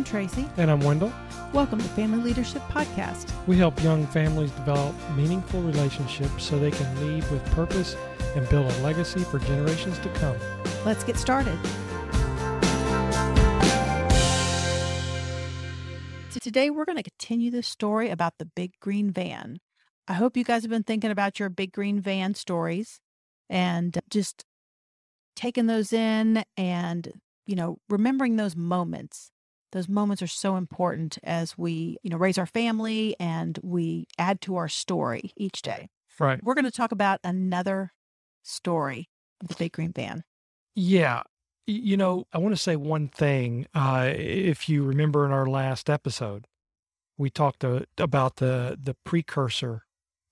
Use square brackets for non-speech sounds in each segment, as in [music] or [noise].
I'm Tracy. And I'm Wendell. Welcome to Family Leadership Podcast. We help young families develop meaningful relationships so they can lead with purpose and build a legacy for generations to come. Let's get started. So today we're going to continue the story about the big green van. I hope you guys have been thinking about your big green van stories and just taking those in and, you know, remembering those moments. Those moments are so important as we, you know, raise our family and we add to our story each day. Right. We're going to talk about another story of the big green van. Yeah. You know, I want to say one thing. Uh, if you remember in our last episode, we talked uh, about the the precursor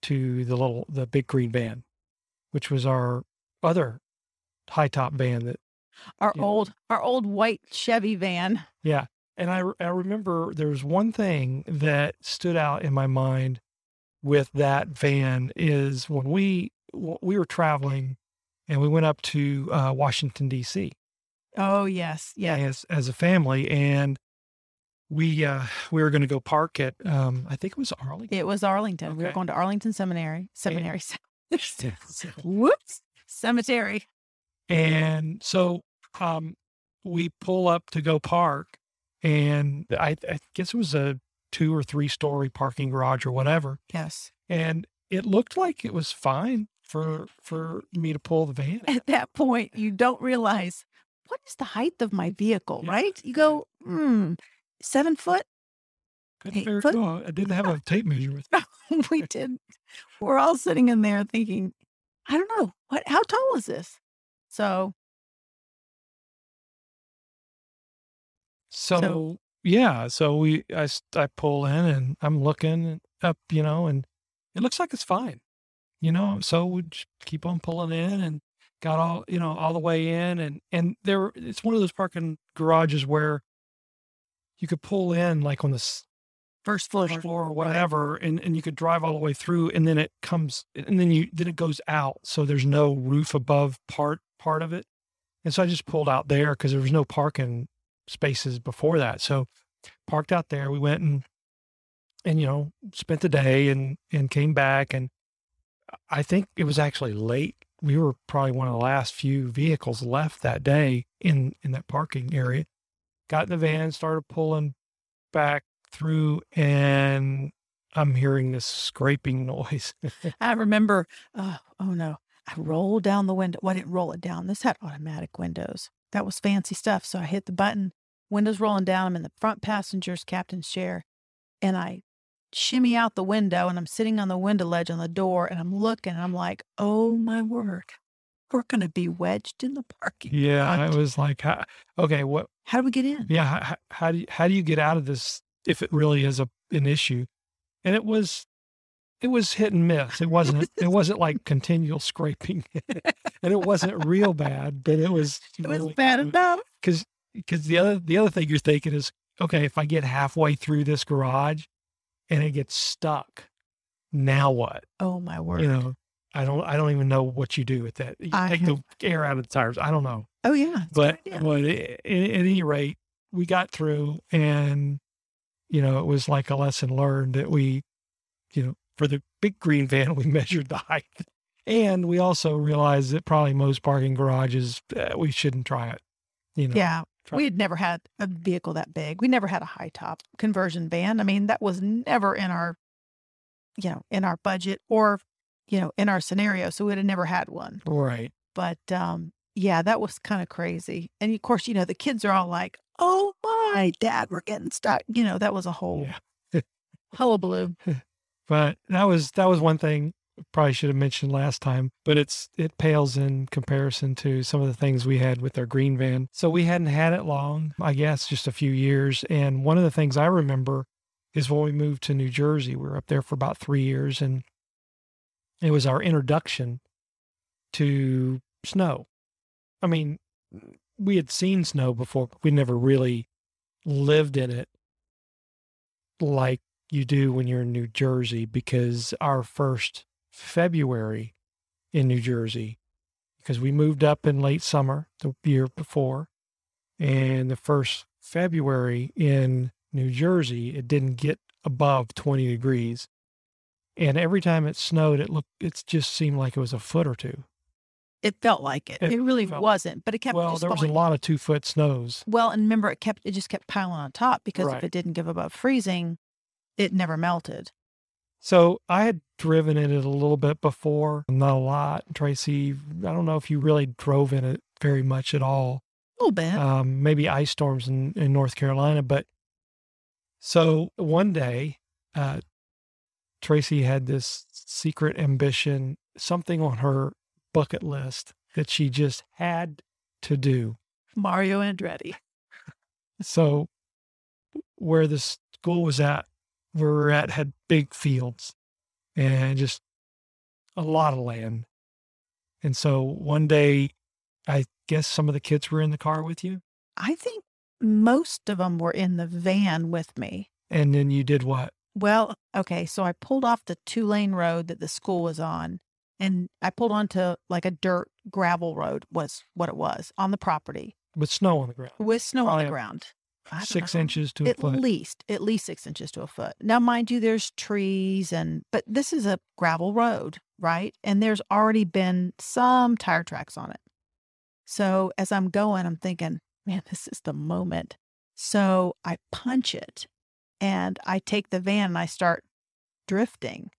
to the little the big green van, which was our other high top van that our old our old white Chevy van. Yeah. And I, I remember there was one thing that stood out in my mind with that van is when we we were traveling and we went up to uh, Washington D.C. Oh yes, yes. As as a family, and we uh, we were going to go park at um, I think it was Arlington. It was Arlington. We were going to Arlington Seminary. Seminary. And, [laughs] Whoops. Cemetery. and so um, we pull up to go park, and I, I guess it was a two or three story parking garage or whatever. Yes. and it looked like it was fine for for me to pull the van. At that point, you don't realize what is the height of my vehicle, Yeah. right? You go, hmm, seven foot. Eight foot? no, I didn't have a tape measure with. me. [laughs] we [laughs] did. We're all sitting in there thinking, I don't know what. How tall is this? So So, yeah, so we I I pull in and I'm looking up, you know, and it looks like it's fine, you know. Mm-hmm. So we just keep on pulling in and got all you know all the way in and and there it's one of those parking garages where you could pull in like on the s- first floor. first floor or whatever and, and you could drive all the way through and then it comes and then you then it goes out so there's no roof above part part of it and so i just pulled out there because there was no parking spaces before that so parked out there we went and and you know spent the day and and came back and i think it was actually late we were probably one of the last few vehicles left that day in in that parking area got in the van started pulling back through and I'm hearing this scraping [laughs] noise. I remember, oh, oh no, I rolled down the window. Well, I didn't roll it down. This had automatic windows. That was fancy stuff. So I hit the button, windows rolling down. I'm in the front passenger's captain's chair, and I shimmy out the window, and I'm sitting on the window ledge on the door, and I'm looking, and I'm like, oh my word, we're going to be wedged in the parking. yeah, I lot. was like, how, okay, what? How do we get in? Yeah, how, how do you how do you get out of this if it really is a an issue? And it was it was hit and miss. It [laughs] wasn't it wasn't like continual scraping, [laughs] and it wasn't real bad, but it was It was really- bad enough. because because the other the other thing you're thinking is okay if I get halfway through this garage and it gets stuck, now what? Oh my word. you know i don't i don't even know what you do with that you I take the air out of the tires i don't know oh yeah. but but at, at any rate we got through and you know it was like a lesson learned that we you know for the big green van [laughs] we measured the height and we also realized that probably most parking garages uh, we shouldn't try it you know yeah. We had never had a vehicle that big. We never had a high top conversion van. I mean, that was never in our, you know, in our budget or, you know, in our scenario. So we'd have never had one. right But um, yeah, that was kind of crazy. And of course, you know, the kids are all like, "Oh my, Dad, we're getting stuck." You know, that was a whole Yeah. [laughs] hullabaloo. But that was that was one thing probably should have mentioned last time, but it's it pales in comparison to some of the things we had with our green van. So we hadn't had it long, I guess just a few years. And one of the things I remember is when we moved to New Jersey. We were up there for about three years and it was our introduction to snow. I mean, we had seen snow before, but we never really lived in it like you do when you're in New Jersey because our first February in New Jersey, because we moved up in late summer the year before, and the first February in New Jersey, it didn't get above 20 degrees. And every time it snowed, it looked, it just seemed like it was a foot or two. It felt like it. It It, really felt- wasn't, but it kept Well, there was a lot of two foot snows. Well, and remember, it kept it just kept piling on top because Right. if it didn't give above freezing, it never melted. So I had driven in it a little bit before, not a lot. Tracy, I don't know if you really drove in it very much at all. A little bit. um, maybe ice storms in, in North Carolina. But so one day, uh, Tracy had this secret ambition, something on her bucket list that she just had to do. Mario Andretti. [laughs] So where the school was at, where we were at, had big fields and just a lot of land. And so one day, I guess some of the kids were in the car with you. I think most of them were in the van with me. And then you did what? Well, okay, so I pulled off the two lane road that the school was on, and I pulled onto like a dirt gravel road was what it was on the property With snow on the ground. with snow on the ground. Six know. inches to a at least at least six inches to a foot. Now mind you there's trees and but this is a gravel road right? And there's already been some tire tracks on it. So as i'm going i'm thinking man this is the moment. So i punch it and i take the van and i start drifting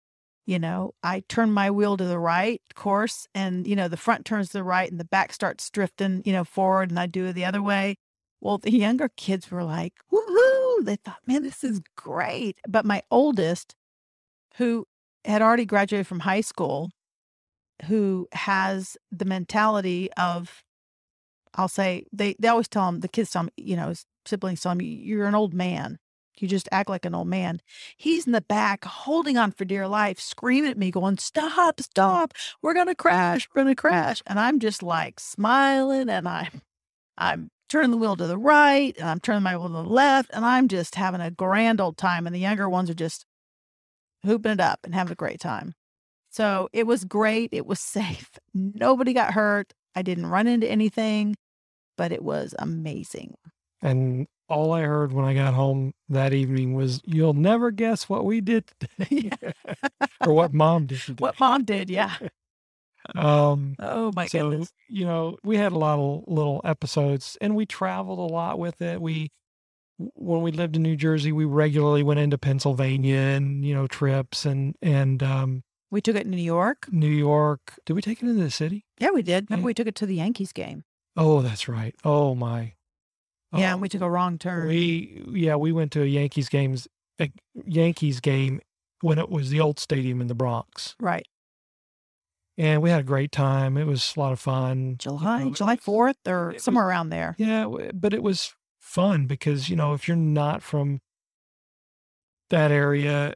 you know? I turn my wheel to the right course and you know the front turns to the right and the back starts drifting you know forward and i do it the other way well, the younger kids were like, woohoo! They thought, man, this is great. But my oldest, who had already graduated from high school, who has the mentality of, I'll say, they, they always tell him, the kids tell him, you know, his siblings tell him, you're an old man. You just act like an old man. He's in the back holding on for dear life, screaming at me, going, Stop, stop. We're gonna crash. We're gonna crash. And I'm just like smiling and I'm I'm turning the wheel to the right um, and I'm turning my wheel to the left and I'm just having a grand old time. And the younger ones are just hooping it up and having a great time. So it was great. It was [laughs] safe. Nobody got hurt. I didn't run into anything, but it was amazing. And all I heard when I got home that evening was, "You'll never guess what we did [laughs] today, [laughs] or what mom did today." What mom did. Yeah. Um, Oh my so goodness. you know, we had a lot of little episodes, and we traveled a lot with it. We, when we lived in New Jersey, we regularly went into Pennsylvania and you know trips and and um, We took it to New York. New York. Did we take it into the city? Yeah, we did. Remember Yeah. we took it to the Yankees game. Oh, that's right. Oh my. Yeah, Oh, and we took a wrong turn. We yeah, we went to a Yankees games a Yankees game when it was the old stadium in the Bronx. right. And we had a great time. It was a lot of fun. July, know, July 4th or it was- somewhere around there. Yeah, but it was fun because, you know, if you're not from that area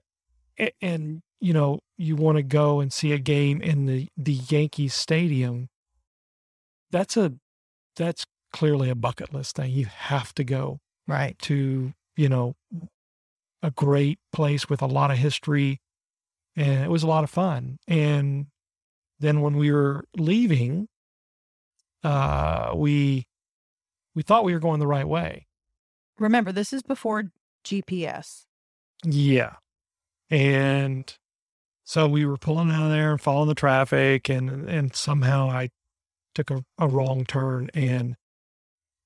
a- and, you know, you want to go and see a game in the the Yankees stadium, that's a that's clearly a bucket list thing. You have to go. Right. to you know a great place with a lot of history and it was a lot of fun and then when we were leaving uh we we thought we were going the right way. Remember, this is before GPS. yeah. And so we were pulling out of there and following the traffic and and somehow i took a, a wrong turn and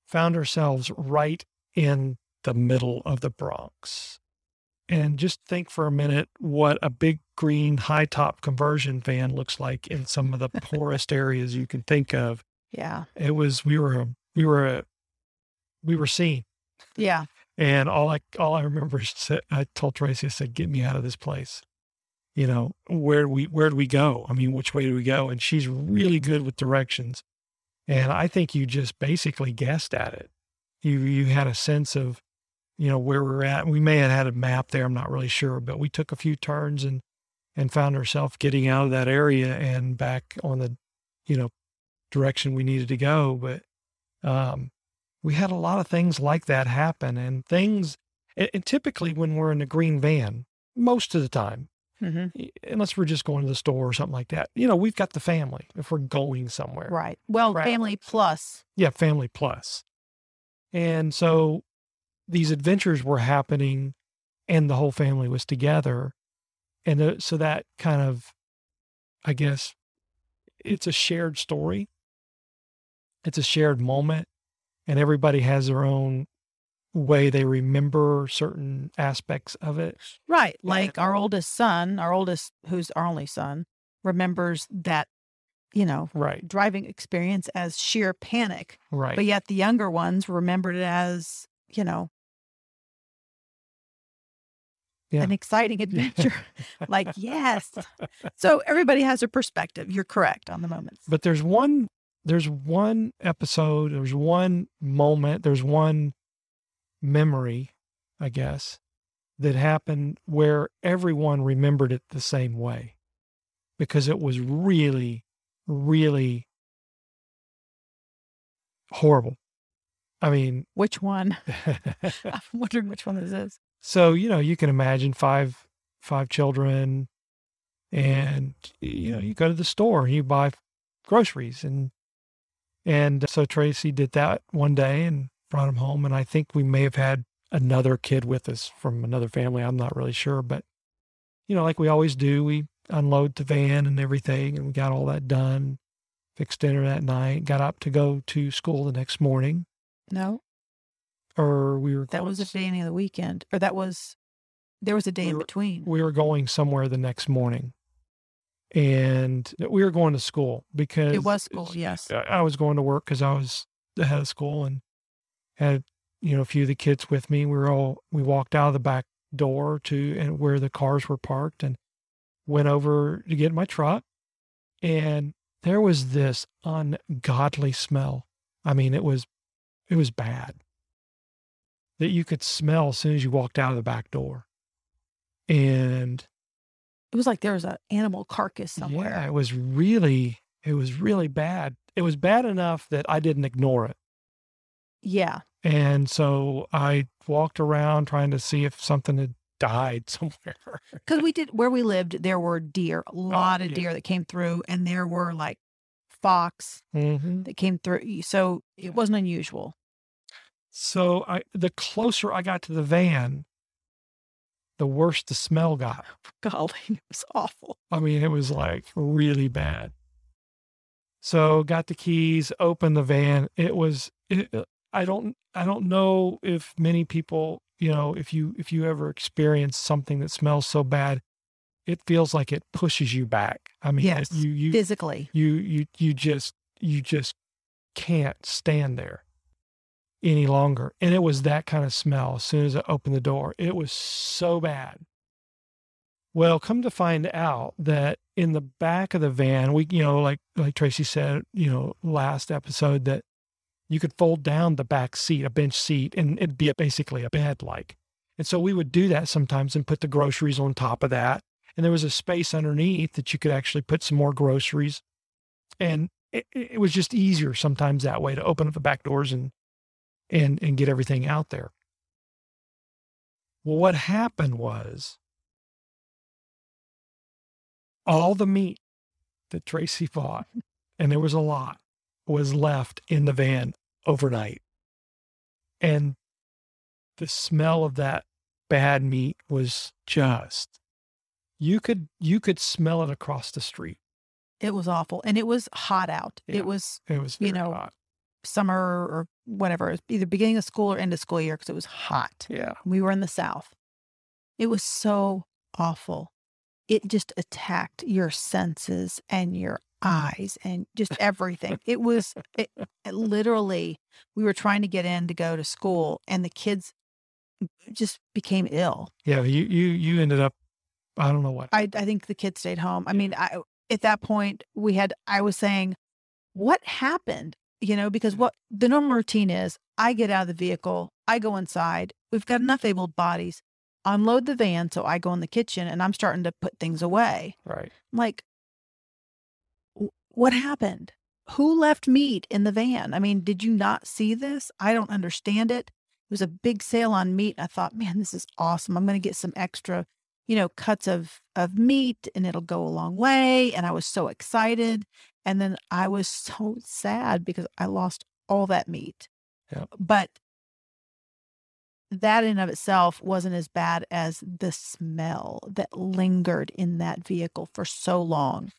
found ourselves right in the middle of the bronx and just think for a minute what a big green high top conversion van looks like in some of the [laughs] poorest areas you can think of Yeah. it was we were we were we were seen Yeah. and all I all I remember is I told Tracy, I said, "Get me out of this place." You know, where do we where do we go? I mean, which way do we go? And she's really good with directions, and I think you just basically guessed at it. You you had a sense of, you know, where we're at. We may have had a map there. I'm not really sure, but we took a few turns and and found ourselves getting out of that area and back on the, you know, direction we needed to go. But um, we had a lot of things like that happen and things and, and typically when we're in a green van most of the time hmm unless we're just going to the store or something like that you know we've got the family if we're going somewhere Right. Well, Right. family plus. yeah family plus and so these adventures were happening and the whole family was together. And the, so that kind of, I guess, it's a shared story. It's a shared moment. And everybody has their own way they remember certain aspects of it. Right. Like our oldest son, our oldest, who's our only son, remembers that, you know, Right. driving experience as sheer panic. Right. But yet the younger ones remembered it as, you know, Yeah. an exciting [laughs] adventure. like, yes. So everybody has a perspective. You're correct on the moments. but there's one there's one episode there's one moment there's one memory i guess that happened where everyone remembered it the same way because it was really really horrible i mean Which one? [laughs] I'm wondering which one this is. So you know you can imagine five five children and you know you go to the store and you buy groceries and and uh, so tracy did that one day and brought him home and i think we may have had another kid with us from another family i'm not really sure but you know like we always do we unload the van and everything and we got all that done fixed dinner that night got up to go to school the next morning. No, or we were that was the beginning of the weekend. Or that was, there was a day We in were- between. we were going somewhere the next morning and we were going to school because It was school, yes. I I was going to work because I was the head of school and had you know a few of the kids with me. We were all we walked out of the back door to and where the cars were parked and went over to get my truck and there was this ungodly smell. I mean, it was it was bad that you could smell as soon as you walked out of the back door. And It was like there was an animal carcass somewhere. yeah, it was really, it was really bad. It was bad enough that I didn't ignore it. Yeah. And so I walked around trying to see if something had died [laughs] somewhere. Because we did, where we lived, there were deer, a lot of yeah. deer that came through, and there were like fox hmm that came through. So it wasn't unusual. So I, the closer I got to the van, the worse the smell got. [laughs] Golly, it was awful. I mean, it was like really bad. So got the keys, opened the van. It was. It, uh, I don't. I don't know if many people, you know, if you if you ever experience something that smells so bad, it feels like it pushes you back. I mean, Yes, you you Physically. you you you just you just can't stand there any longer. And it was that kind of smell as soon as I opened the door. It was so bad. Well, come to find out that in the back of the van, we you know, like like Tracy said, you know, last episode that you could fold down the back seat, a bench seat, and it'd be basically a bed like. And so we would do that sometimes and put the groceries on top of that. And there was a space underneath that you could actually put some more groceries and it, it was just easier sometimes that way to open up the back doors and and and get everything out there well what happened was all the meat that tracy [laughs] bought and there was a lot was left in the van overnight and the smell of that bad meat was just you could you could smell it across the street It was awful. And it was hot out. Yeah. It was it was You know, hot. Summer or whatever, it was either beginning of school or end of school year because it was hot. yeah We were in the South. It was so awful. It just attacked your senses and your mm. eyes and just everything. [laughs] It was it, it literally, we were trying to get in to go to school and the kids just became ill. Yeah, you you you ended up. I don't know what. I, I think the kids stayed home. I mean, I, at that point, we had, I was saying, what happened? You know, because mm-hmm. what the normal routine is I get out of the vehicle, I go inside, we've got mm-hmm. enough able bodies, unload the van. So I go in the kitchen and I'm starting to put things away. right. I'm like, what happened? Who left meat in the van? I mean, did you not see this? I don't understand it. It was a big sale on meat. I thought, man, this is awesome. I'm going to get some extra, you know, cuts of of meat and it'll go a long way. And I was so excited. And then I was so sad because I lost all that meat. Yep. But that in of itself wasn't as bad as the smell that lingered in that vehicle for so long.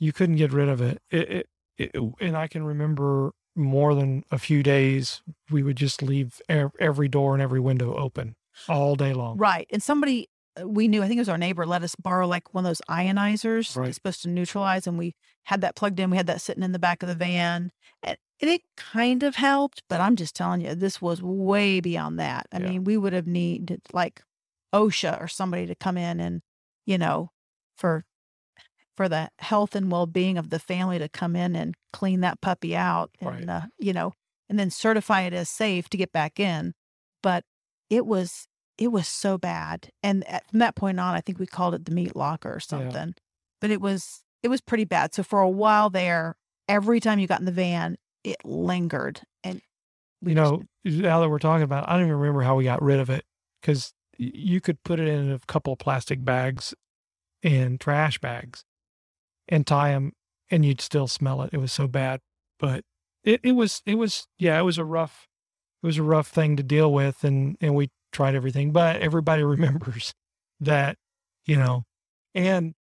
You couldn't get rid of it. It, it, it and I can remember more than a few days we would just leave every door and every window open all day long. Right. And somebody we knew, I think it was our neighbor, let us borrow like one of those ionizers. Right. It's supposed to neutralize. And we had that plugged in. We had that sitting in the back of the van. And it kind of helped, but I'm just telling you, this was way beyond that. I Yeah. mean, we would have needed like OSHA or somebody to come in and, you know, for for the health and well being of the family to come in and clean that puppy out and Right. uh, you know, and then certify it as safe to get back in. But it was it was so bad. And at, from that point on, I think we called it the meat locker or something. But it was it was pretty bad. So for a while there, every time you got in the van, it lingered. And we You just- know, now that we're talking about, it, I don't even remember how we got rid of it because you could put it in a couple of plastic bags and trash bags and tie them, and you'd still smell it. It was so bad, but it, it was it was yeah, it was a rough it was a rough thing to deal with, and and we tried everything, but everybody [laughs] remembers that you know, and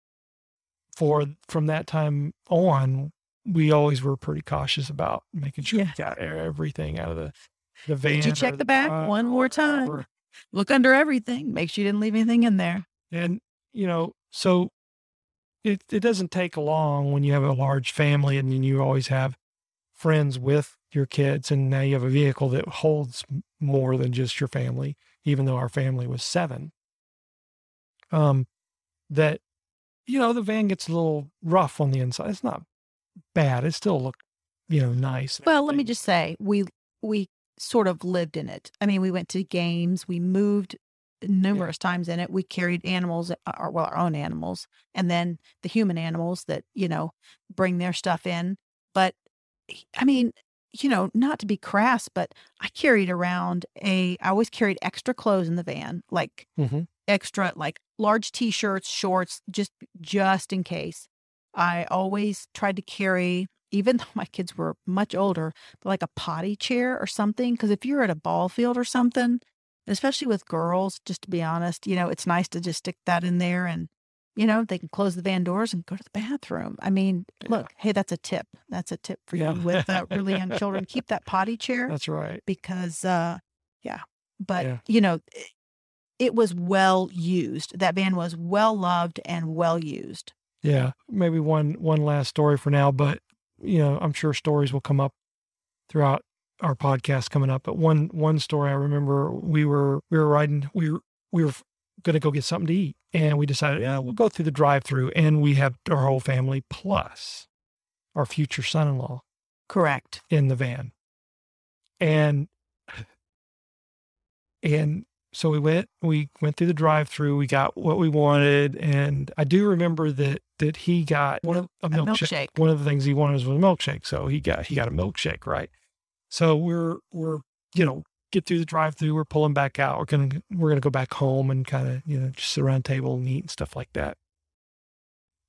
for from that time on, we always were pretty cautious about making sure Yeah. we got everything out of the the van. Did you check the back truck one more time? whatever. look under everything. Make sure you didn't leave anything in there. And you know, so it it doesn't take long when you have a large family and you always have friends with your kids and now you have a vehicle that holds more than just your family, even though our family was seven. Um that you know, the van gets a little rough on the inside. It's not bad. It still looked, you know, nice. Well, let me just say, we we sort of lived in it. I mean, we went to games, we moved numerous times in it. We carried animals, uh, or well, our own animals, and then the human animals that you know bring their stuff in. But I mean, you know, not to be crass, but I carried around a. I always carried extra clothes in the van, like Mhm. extra, like large t-shirts, shorts, just just in case. I always tried to carry, even [laughs] though my kids were much older, like a potty chair or something. Because if you're at a ball field or something, especially with girls, just to be honest, you know, it's nice to just stick that in there and, you know, they can close the van doors and go to the bathroom. I mean, Yeah. look, hey, that's a tip. That's a tip for Yeah. you with uh, really young [laughs] children. Keep that potty [laughs] chair That's right. because, uh, yeah, but, Yeah. you know, it, it was well used. That van was well loved and well used. Yeah, maybe one one last story for now, but you know, I'm sure stories will come up throughout our podcast coming up. But one one story I remember, we were we were riding, we were we were going to go get something to eat, and we decided, yeah, we'll go through the drive-through, and we have our whole family plus our future son-in-law Correct. in the van, and and so we went we went through the drive-through we got what we wanted and i do remember that that he got one of a A milkshake. milkshake. one of the things he wanted was a milkshake so he got he got a milkshake right so we're we're you know get through the drive-through we're pulling back out we're gonna we're gonna go back home and kind of you know just sit around the table and eat and stuff like that.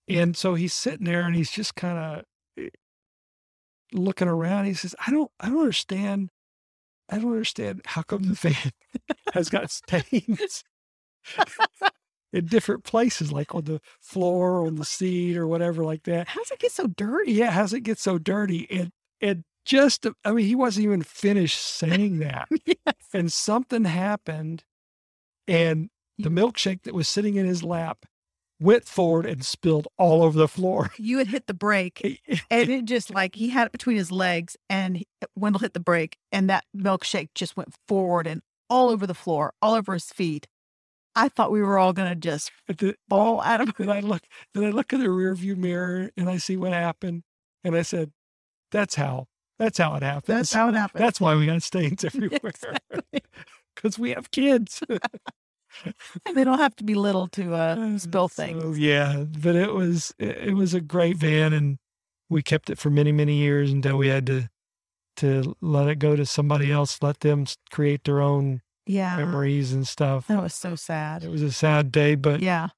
And so he's sitting there and he's just kind of eh, looking around. He says i don't i don't understand i don't understand how come the van [laughs] has got stains [laughs] in different places like on the floor or on the seat or whatever like that. How does it get so dirty? yeah how's it get so dirty? And and just i mean he wasn't even finished saying that [laughs] yes. and something happened and the mm. milkshake that was sitting in his lap went forward and spilled all over the floor [laughs] You had hit the brake and it just like he had it between his legs and he- uh, Wendell hit the brake and that milkshake just went forward and all over the floor, all over his feet. I thought we were all going to just the- fall out of then i [laughs] look then i look in the rear view mirror and i see what happened and i said that's how that's how it happens That's how it happened. That's why we got stains everywhere because we have kids. [laughs] they don't have to be little to uh, [laughs] spill things. So, yeah, but it was it, it was a great van, and we kept it for many many years until we had to to let it go to somebody else, let them create their own yeah. memories and stuff. That was so sad. It was a sad day, but Yeah.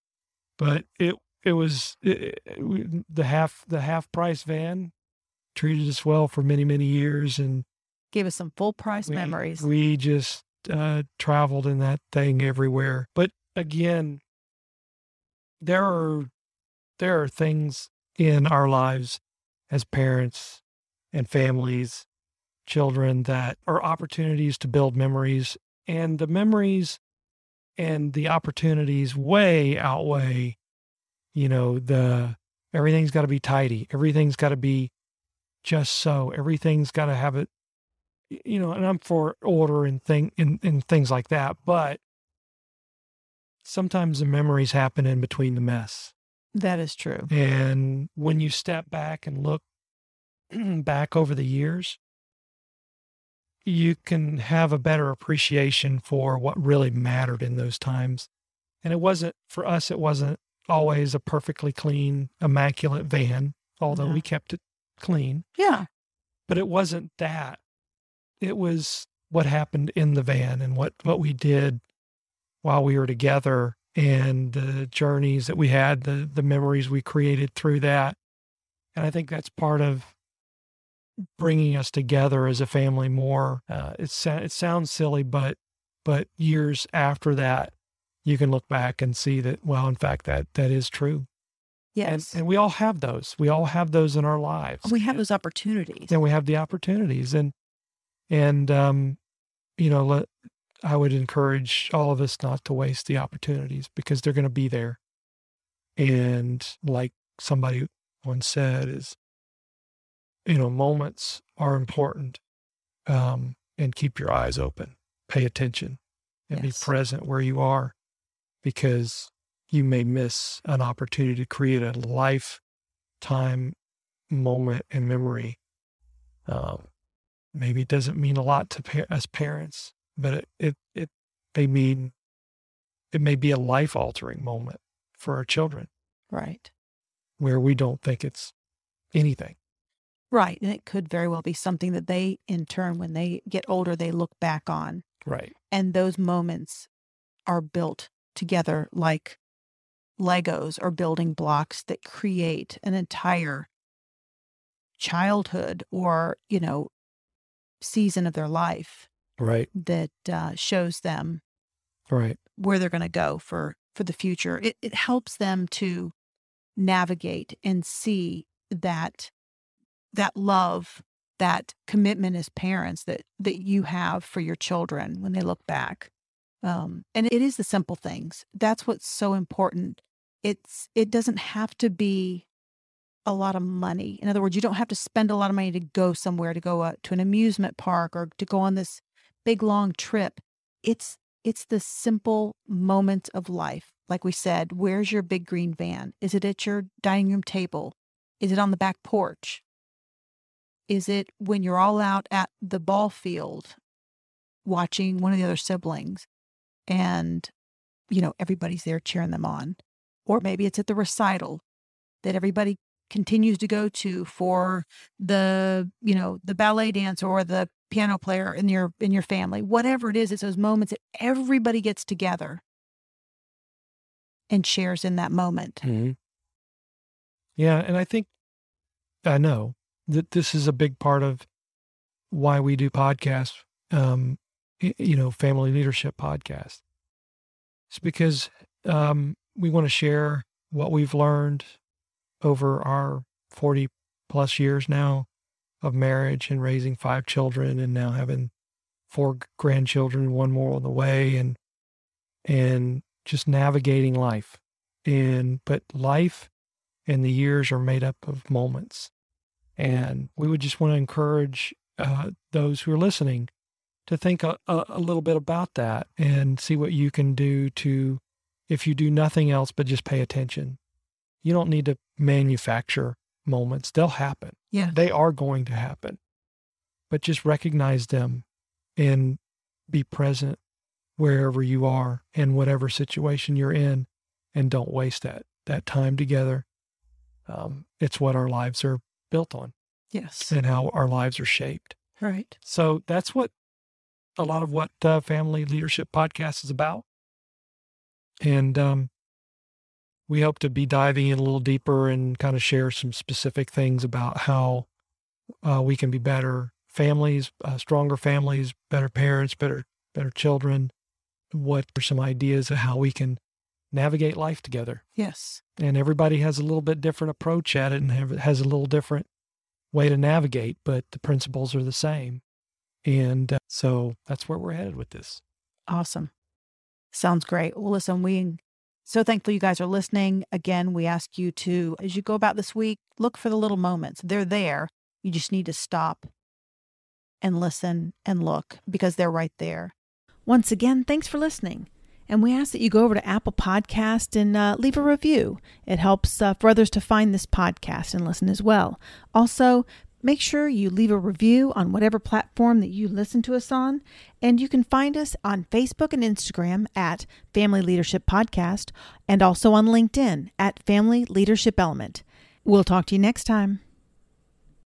but it it was it, it- the half the half price van treated us well for many many years, and Gave us some full price we, memories. We just uh, traveled in that thing everywhere. But again, there are there are things in our lives as parents and families, children that are opportunities to build memories, and the memories and the opportunities way outweigh, you know, the everything's got to be tidy, everything's got to be just so, everything's got to have it, you know, and I'm for order and thing and, and things like that, but sometimes the memories happen in between the mess. That is true. And when you step back and look [clears throat] back over the years, you can have a better appreciation for what really mattered in those times. And it wasn't, for us, it wasn't always a perfectly clean, immaculate van, although No. we kept it clean. Yeah. But it wasn't that. It was what happened in the van and what, what we did while we were together and the journeys that we had, the, the memories we created through that. And I think that's part of bringing us together as a family more. Uh, it, sa- it sounds silly, but but years after that, you can look back and see that well, in fact, that that is true. Yes. And and we all have those. We all have those in our lives. we have those opportunities. and we have the opportunities and and um you know let i would encourage all of us not to waste the opportunities because they're going to be there and like somebody once said is you know moments are important um and keep your eyes open pay attention and Yes. be present where you are because you may miss an opportunity to create a lifetime moment and memory um, maybe it doesn't mean a lot to par- as parents, but it, it it may mean it may be a life altering moment for our children Right. where we don't think it's anything. Right. And it could very well be something that they, in turn, when they get older, they look back on. Right. And those moments are built together like Legos or building blocks that create an entire childhood or, you know, season of their life Right. that uh, shows them Right. where they're going to go for for the future. It it helps them to navigate and see that that love, that commitment as parents that that you have for your children when they look back. Um, and it is the simple things. That's what's so important. It's it doesn't have to be a lot of money. In other words, you don't have to spend a lot of money to go somewhere, to go uh, to an amusement park or to go on this big long trip. It's it's the simple moments of life. Like we said, where's your big green van? Is it at your dining room table? Is it on the back porch? Is it when you're all out at the ball field watching one of the other siblings and, you know, everybody's there cheering them on? Or maybe it's at the recital that everybody continues to go to for the, you know, the ballet dancer or the piano player in your in your family whatever it is it's those moments that everybody gets together and shares in that moment Mm-hmm. Yeah, and I think I know that this is a big part of why we do podcasts. Um, you know, family leadership podcast. It's because um, we want to share what we've learned over our forty plus years now of marriage and raising five children, and now having four grandchildren, one more on the way, and and just navigating life. And but life and the years are made up of moments. And we would just want to encourage uh, those who are listening to think a, a, little bit about that and see what you can do to, if you do nothing else but just pay attention. You don't need to manufacture moments, they'll happen. yeah They are going to happen. But just recognize them and be present wherever you are and whatever situation you're in and don't waste that that time together. Um, it's what our lives are built on yes and how our lives are shaped. right So that's what a lot of what uh, Family Leadership Podcast is about. And um, we hope to be diving in a little deeper and kind of share some specific things about how uh, we can be better families, uh, stronger families, better parents, better better children. What are some ideas of how we can navigate life together? Yes. And everybody has a little bit different approach at it and have, has a little different way to navigate, but the principles are the same. And uh, so that's where we're headed with this. Awesome. Sounds great. Well, listen, we so thankful you guys are listening. Again, we ask you to, as you go about this week, look for the little moments. They're there. You just need to stop and listen and look because they're right there. Once again, thanks for listening. And we ask that you go over to Apple Podcast and uh, leave a review. It helps uh, for others to find this podcast and listen as well. Also, make sure you leave a review on whatever platform that you listen to us on. And you can find us on Facebook and Instagram at Family Leadership Podcast and also on LinkedIn at Family Leadership Element. We'll talk to you next time.